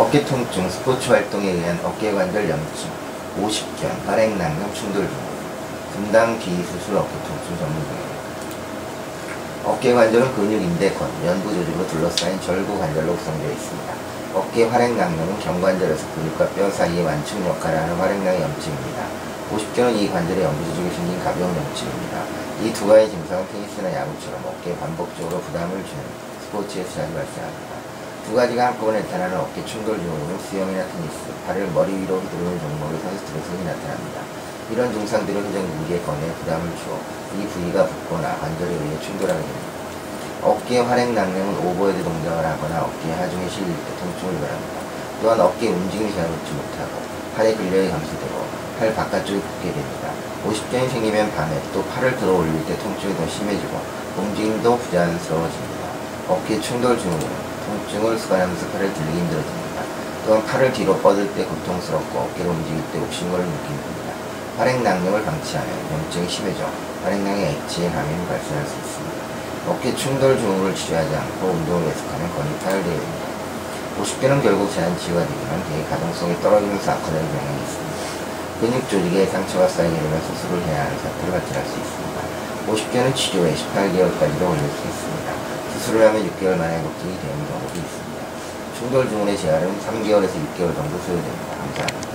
어깨 통증, 스포츠 활동에 의한 어깨 관절 염증, 오십견, 발행낭염, 충돌 증후, 분당 비수술 어깨 통증 전문 병원. 어깨 관절은 근육 인대권, 연부 조직으로 둘러싸인 절구 관절로 구성되어 있습니다. 어깨 활액낭염은 경관절에서 근육과 뼈 사이의 완충 역할을 하는 활액낭의 염증입니다. 오십견은 이 관절의 연부 조직에 생긴 가벼운 염증입니다. 이 두 가지 증상은 테니스나 야구처럼 어깨에 반복적으로 부담을 주는 스포츠에서 자주 발생합니다. 두 가지가 한꺼번에 나타나는 어깨 충돌 증후군은 수영이나 테니스, 팔을 머리 위로 휘두르는 종목의 선수들에서 흔히 나타납니다. 이런 증상들은 회전근개 건에 부담을 주어 이 부위가 붓거나 관절에 의해 충돌하게 됩니다. 어깨 활액낭염은 overhead 동작을 하거나 어깨에 하중이 실릴 때 통증을 유발합니다. 또한 어깨 움직임이 잘 붙지 못하고 팔의 근력이 감소되고 팔 바깥쪽이 붓게 됩니다. 오십견이 생기면 밤에 또 팔을 들어 올릴 때 통증이 더 심해지고 움직임도 부자연스러워집니다. 어깨 충돌 증후는 통증을 수반하면서 팔을 들기 힘들어집니다. 또한 팔을 뒤로 뻗을 때 고통스럽고 어깨를 움직일 때 옥신거를 느끼게 됩니다. 활액낭염을 방치하면 염증이 심해져 활액낭의 액체에 감염이 발생할 수 있습니다. 어깨 충돌 증후를 치료하지 않고 운동을 계속하면 건이 파열되게 됩니다. 50개는 결국 제한 치유가 되지만 대의 가동성이 떨어지면서 악화되는 경향이 있습니다. 근육 조직에 상처가 쌓이게 되면 수술을 해야 하는 사태를 발생할 수 있습니다. 50개는 치료에 18개월까지도 걸릴 수 있습니다. 수술을 하면 6개월 만에 극복이 되는 경우도 있습니다. 충돌 증후의 재활은 3개월에서 6개월 정도 소요됩니다. 감사합니다.